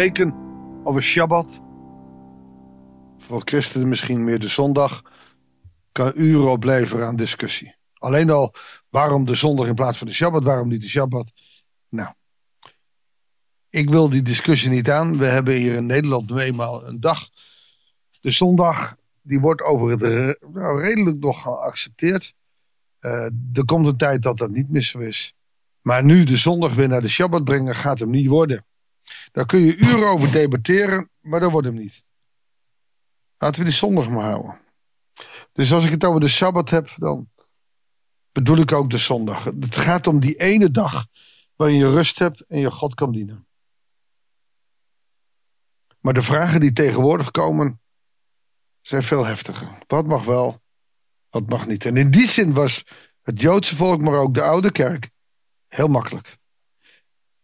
spreken over Shabbat. Voor christenen misschien meer de zondag. Kan uren opleveren aan discussie. Alleen al waarom de zondag in plaats van de Shabbat, waarom niet de Shabbat. Nou, ik wil die discussie niet aan. We hebben hier in Nederland nu eenmaal een dag. De zondag, die wordt over het nou, redelijk nog geaccepteerd. Uh, er komt een tijd dat dat niet meer zo is. Maar nu de zondag weer naar de Shabbat brengen, gaat hem niet worden. Daar kun je uren over debatteren, maar dat wordt hem niet. Laten we die zondag maar houden. Dus als ik het over de Shabbat heb, dan bedoel ik ook de zondag. Het gaat om die ene dag waarin je rust hebt en je God kan dienen. Maar de vragen die tegenwoordig komen, zijn veel heftiger. Wat mag wel, wat mag niet. En in die zin was het Joodse volk, maar ook de oude kerk, heel makkelijk.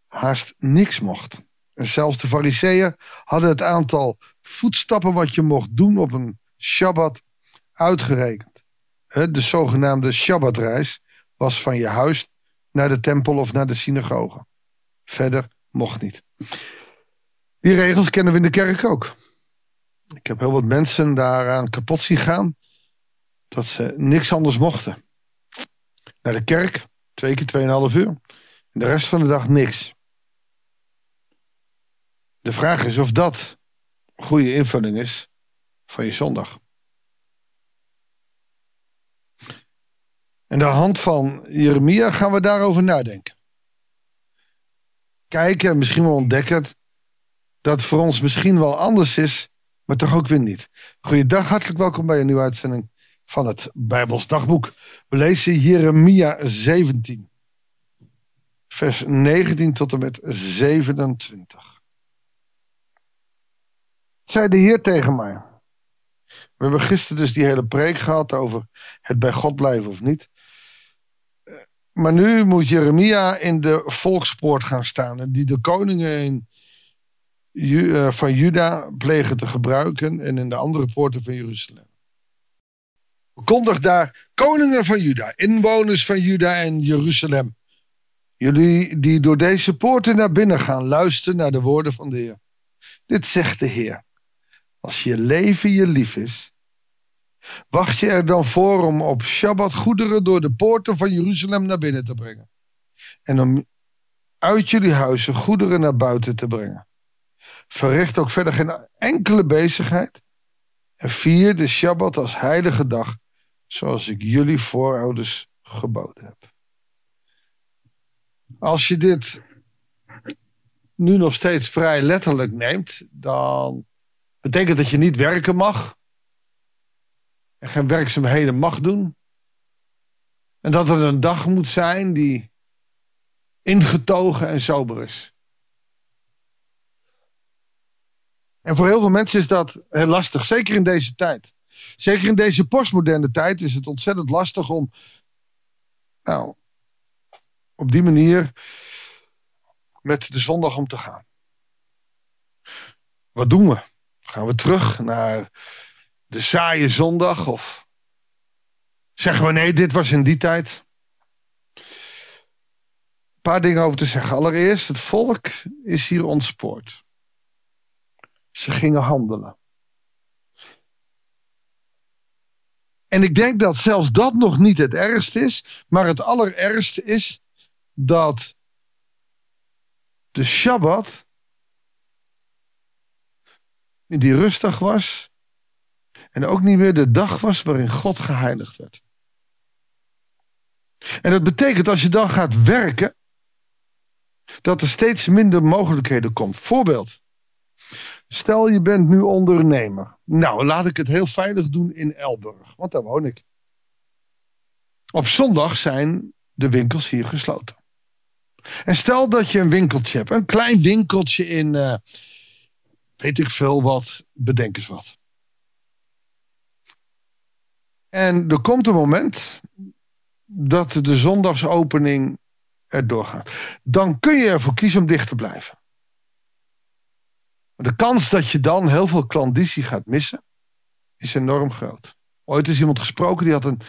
Haast niks mocht. En zelfs de fariseeën hadden het aantal voetstappen wat je mocht doen op een Shabbat uitgerekend. De zogenaamde Shabbatreis was van je huis naar de tempel of naar de synagoge. Verder mocht niet. Die regels kennen we in de kerk ook. Ik heb heel wat mensen daaraan kapot zien gaan. Dat ze niks anders mochten. Naar de kerk, twee keer tweeënhalf uur. En de rest van de dag niks. De vraag is of dat een goede invulling is van je zondag. En de hand van Jeremia gaan we daarover nadenken. Kijken en misschien wel ontdekken dat voor ons misschien wel anders is, maar toch ook weer niet. Goeiedag, hartelijk welkom bij een nieuwe uitzending van het Bijbels Dagboek. We lezen Jeremia 17, vers 19 tot en met 27 zei de Heer tegen mij. We hebben gisteren dus die hele preek gehad over het bij God blijven of niet. Eh, maar nu moet Jeremia in de volkspoort gaan staan. En die de koningen in, uh, van Juda plegen te gebruiken. En in de andere poorten van Jeruzalem. Kondig daar koningen van Juda, inwoners van Juda en Jeruzalem. Jullie die door deze poorten naar binnen gaan, luisteren naar de woorden van de Heer. Dit zegt de Heer. Als je leven je lief is, wacht je er dan voor om op Shabbat goederen door de poorten van Jeruzalem naar binnen te brengen. En om uit jullie huizen goederen naar buiten te brengen. Verricht ook verder geen enkele bezigheid. En vier de Shabbat als heilige dag, zoals ik jullie voorouders geboden heb. Als je dit nu nog steeds vrij letterlijk neemt, dan betekent dat je niet werken mag. En geen werkzaamheden mag doen. En dat er een dag moet zijn die ingetogen en sober is. En voor heel veel mensen is dat heel lastig, zeker in deze tijd. Zeker in deze postmoderne tijd is het ontzettend lastig om nou, op die manier met de zondag om te gaan. Wat doen we? Gaan we terug naar de saaie zondag? Of zeggen we nee, dit was in die tijd? Een paar dingen over te zeggen. Allereerst, het volk is hier ontspoord. Ze gingen handelen. En ik denk dat zelfs dat nog niet het ergste is, maar het allerergste is dat de Shabbat die rustig was. En ook niet meer de dag was waarin God geheiligd werd. En dat betekent als je dan gaat werken, dat er steeds minder mogelijkheden komt. Voorbeeld. Stel je bent nu ondernemer. Nou, laat ik het heel veilig doen in Elburg, want daar woon ik. Op zondag zijn de winkels hier gesloten. En stel dat je een winkeltje hebt, een klein winkeltje in, uh, weet ik veel wat, bedenk eens wat. En er komt een moment dat de zondagsopening erdoor gaat. Dan kun je ervoor kiezen om dicht te blijven. De kans dat je dan heel veel klandizie gaat missen, is enorm groot. Ooit is iemand gesproken, die had een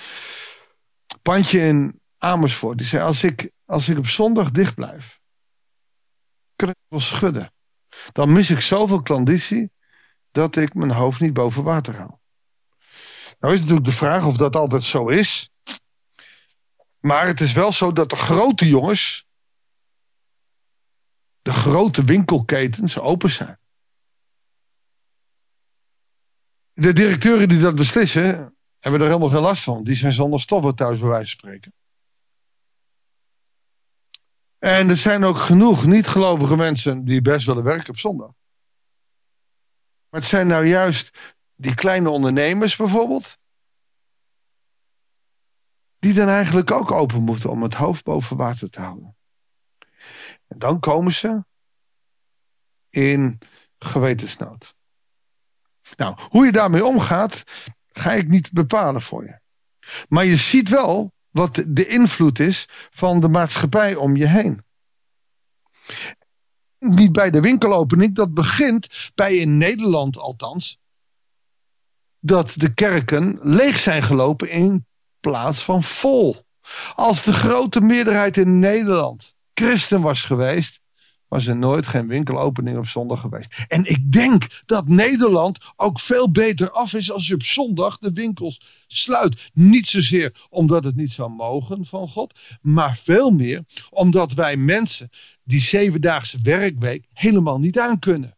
pandje in Amersfoort. Die zei, als ik, als ik op zondag dicht blijf, kan ik wel schudden. Dan mis ik zoveel klanditie dat ik mijn hoofd niet boven water hou. Nou is natuurlijk de vraag of dat altijd zo is. Maar het is wel zo dat de grote jongens, de grote winkelketens open zijn. De directeuren die dat beslissen, hebben er helemaal geen last van. Die zijn zonder stoffen thuis bij wijze van spreken. En er zijn ook genoeg niet-gelovige mensen die best willen werken op zondag. Maar het zijn nou juist die kleine ondernemers bijvoorbeeld. Die dan eigenlijk ook open moeten om het hoofd boven water te houden. En dan komen ze in gewetensnood. Nou, hoe je daarmee omgaat, ga ik niet bepalen voor je. Maar je ziet wel wat de invloed is van de maatschappij om je heen. Niet bij de winkelopening, dat begint bij in Nederland althans, dat de kerken leeg zijn gelopen in plaats van vol. Als de grote meerderheid in Nederland christen was geweest, was er nooit geen winkelopening op zondag geweest. En ik denk dat Nederland ook veel beter af is als je op zondag de winkels sluit. Niet zozeer omdat het niet zou mogen van God, maar veel meer omdat wij mensen die zevendaagse werkweek helemaal niet aankunnen.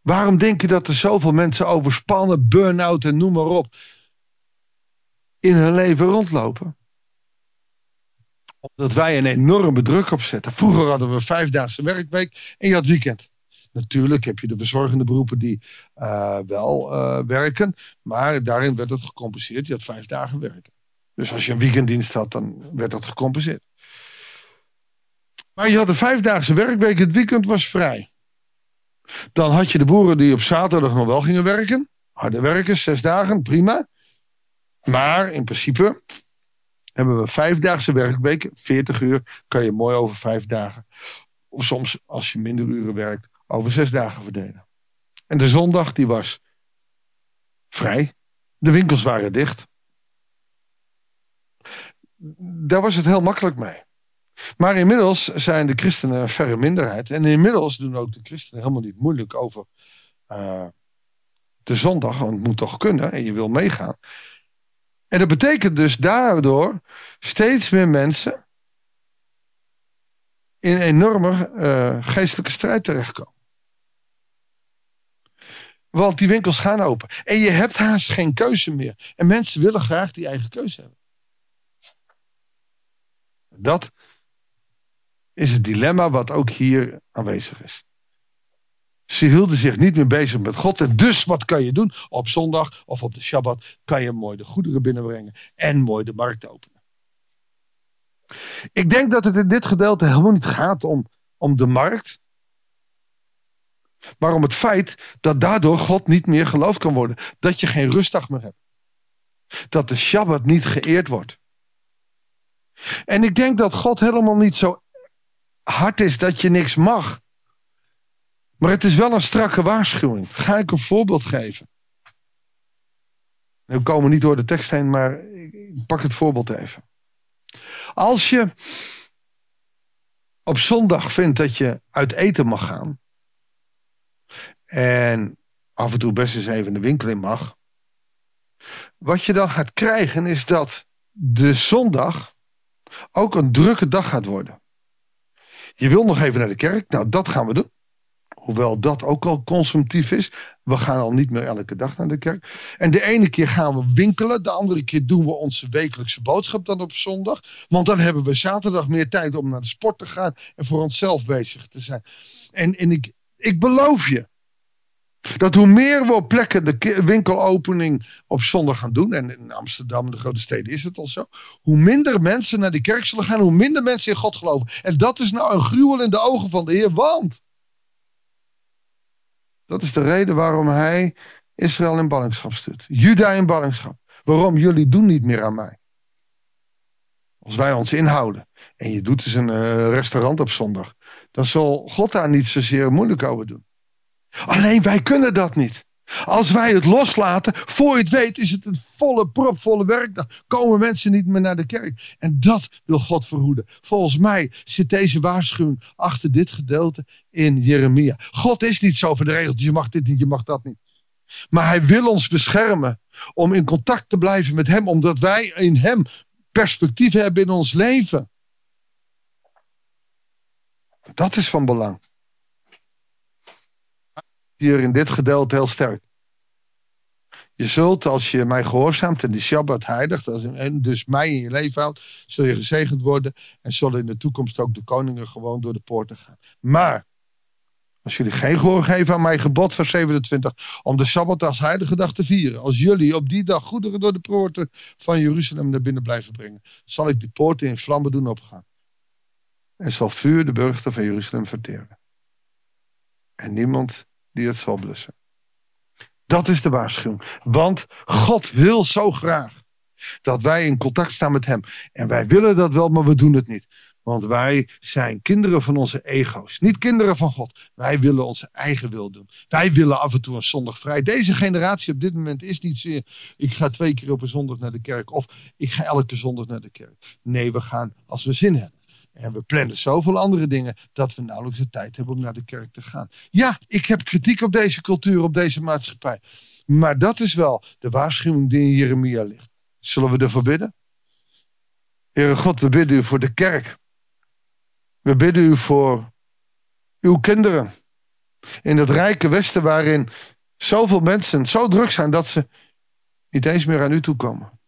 Waarom denk je dat er zoveel mensen overspannen, burn-out en noem maar op in hun leven rondlopen? Omdat wij een enorme druk opzetten. Vroeger hadden we vijfdaagse werkweek en je had weekend. Natuurlijk heb je de verzorgende beroepen die uh, wel uh, werken. Maar daarin werd het gecompenseerd. Je had vijf dagen werken. Dus als je een weekenddienst had, dan werd dat gecompenseerd. Maar je had een vijfdaagse werkweek. Het weekend was vrij. Dan had je de boeren die op zaterdag nog wel gingen werken. Harde werken, zes dagen, prima. Maar in principe hebben we vijfdaagse werkweek. 40 uur kan je mooi over vijf dagen. Of soms, als je minder uren werkt, over zes dagen verdelen. En de zondag, die was vrij. De winkels waren dicht. Daar was het heel makkelijk mee. Maar inmiddels zijn de christenen een verre minderheid. En inmiddels doen ook de christenen helemaal niet moeilijk over uh, de zondag. Want het moet toch kunnen en je wil meegaan. En dat betekent dus daardoor steeds meer mensen in enorme uh, geestelijke strijd terechtkomen. Want die winkels gaan open. En je hebt haast geen keuze meer. En mensen willen graag die eigen keuze hebben. Dat is het dilemma wat ook hier aanwezig is. Ze hielden zich niet meer bezig met God. En dus wat kan je doen? Op zondag of op de Shabbat kan je mooi de goederen binnenbrengen en mooi de markt openen. Ik denk dat het in dit gedeelte helemaal niet gaat om, om de markt. Maar om het feit dat daardoor God niet meer geloofd kan worden. Dat je geen rustdag meer hebt. Dat de Shabbat niet geëerd wordt. En ik denk dat God helemaal niet zo hard is dat je niks mag. Maar het is wel een strakke waarschuwing. Ga ik een voorbeeld geven? We komen niet door de tekst heen, maar ik pak het voorbeeld even. Als je op zondag vindt dat je uit eten mag gaan. En af en toe best eens even de winkel in mag. Wat je dan gaat krijgen is dat de zondag ook een drukke dag gaat worden. Je wil nog even naar de kerk. Nou, dat gaan we doen. Hoewel dat ook al consumptief is. We gaan al niet meer elke dag naar de kerk. En de ene keer gaan we winkelen. De andere keer doen we onze wekelijkse boodschap dan op zondag. Want dan hebben we zaterdag meer tijd om naar de sport te gaan. En voor onszelf bezig te zijn. En, en ik, ik beloof je. Dat hoe meer we plekken de winkelopening op zondag gaan doen. En in Amsterdam de grote steden is het al zo. Hoe minder mensen naar de kerk zullen gaan. Hoe minder mensen in God geloven. En dat is nou een gruwel in de ogen van de Heer. Want dat is de reden waarom hij Israël in ballingschap stuurt. Juda in ballingschap. Waarom? Jullie doen niet meer aan mij. Als wij ons inhouden. En je doet dus een uh, restaurant op zondag. Dan zal God daar niet zozeer moeilijk over doen. Alleen wij kunnen dat niet. Als wij het loslaten, voor je het weet, is het een volle, propvolle werkdag. Komen mensen niet meer naar de kerk. En dat wil God verhoeden. Volgens mij zit deze waarschuwing achter dit gedeelte in Jeremia. God is niet zo voor de regels, je mag dit niet, je mag dat niet. Maar hij wil ons beschermen om in contact te blijven met hem, omdat wij in hem perspectief hebben in ons leven. Dat is van belang. Hier in dit gedeelte heel sterk. Je zult, als je mij gehoorzaamt en die Shabbat heiligt, en dus mij in je leven houdt, zul je gezegend worden en zullen in de toekomst ook de koningen gewoon door de poorten gaan. Maar, als jullie geen gehoor geven aan mijn gebod van 27, om de Sabbat als heilige dag te vieren, als jullie op die dag goederen door de poorten van Jeruzalem naar binnen blijven brengen, zal ik die poorten in vlammen doen opgaan. En zal vuur de burchten van Jeruzalem verteren. En niemand die het zal blussen. Dat is de waarschuwing. Want God wil zo graag dat wij in contact staan met Hem. En wij willen dat wel, maar we doen het niet. Want wij zijn kinderen van onze ego's. Niet kinderen van God. Wij willen onze eigen wil doen. Wij willen af en toe een zondag vrij. Deze generatie op dit moment is niet zeer. Ik ga twee keer op een zondag naar de kerk. Of ik ga elke zondag naar de kerk. Nee, we gaan als we zin hebben. En we plannen zoveel andere dingen dat we nauwelijks de tijd hebben om naar de kerk te gaan. Ja, ik heb kritiek op deze cultuur, op deze maatschappij. Maar dat is wel de waarschuwing die in Jeremia ligt. Zullen we ervoor bidden? Heere God, we bidden u voor de kerk. We bidden u voor uw kinderen. In het rijke Westen waarin zoveel mensen zo druk zijn dat ze niet eens meer aan u toe komen.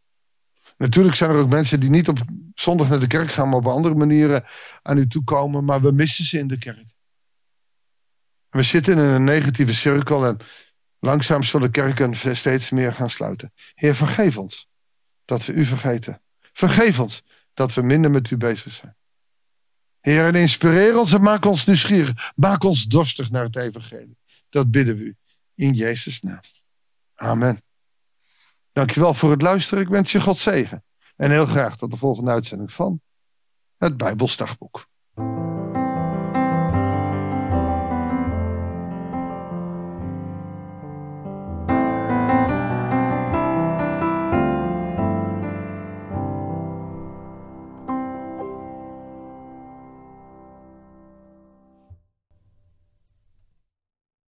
Natuurlijk zijn er ook mensen die niet op zondag naar de kerk gaan, maar op andere manieren aan u toekomen. Maar we missen ze in de kerk. We zitten in een negatieve cirkel en langzaam zullen kerken steeds meer gaan sluiten. Heer, vergeef ons dat we u vergeten. Vergeef ons dat we minder met u bezig zijn. Heer, en inspireer ons en maak ons nieuwsgierig. Maak ons dorstig naar het evangelie. Dat bidden we u. In Jezus' naam. Amen. Dankjewel voor het luisteren. Ik wens je God zegen. En heel graag tot de volgende uitzending van het Bijbelsdagboek.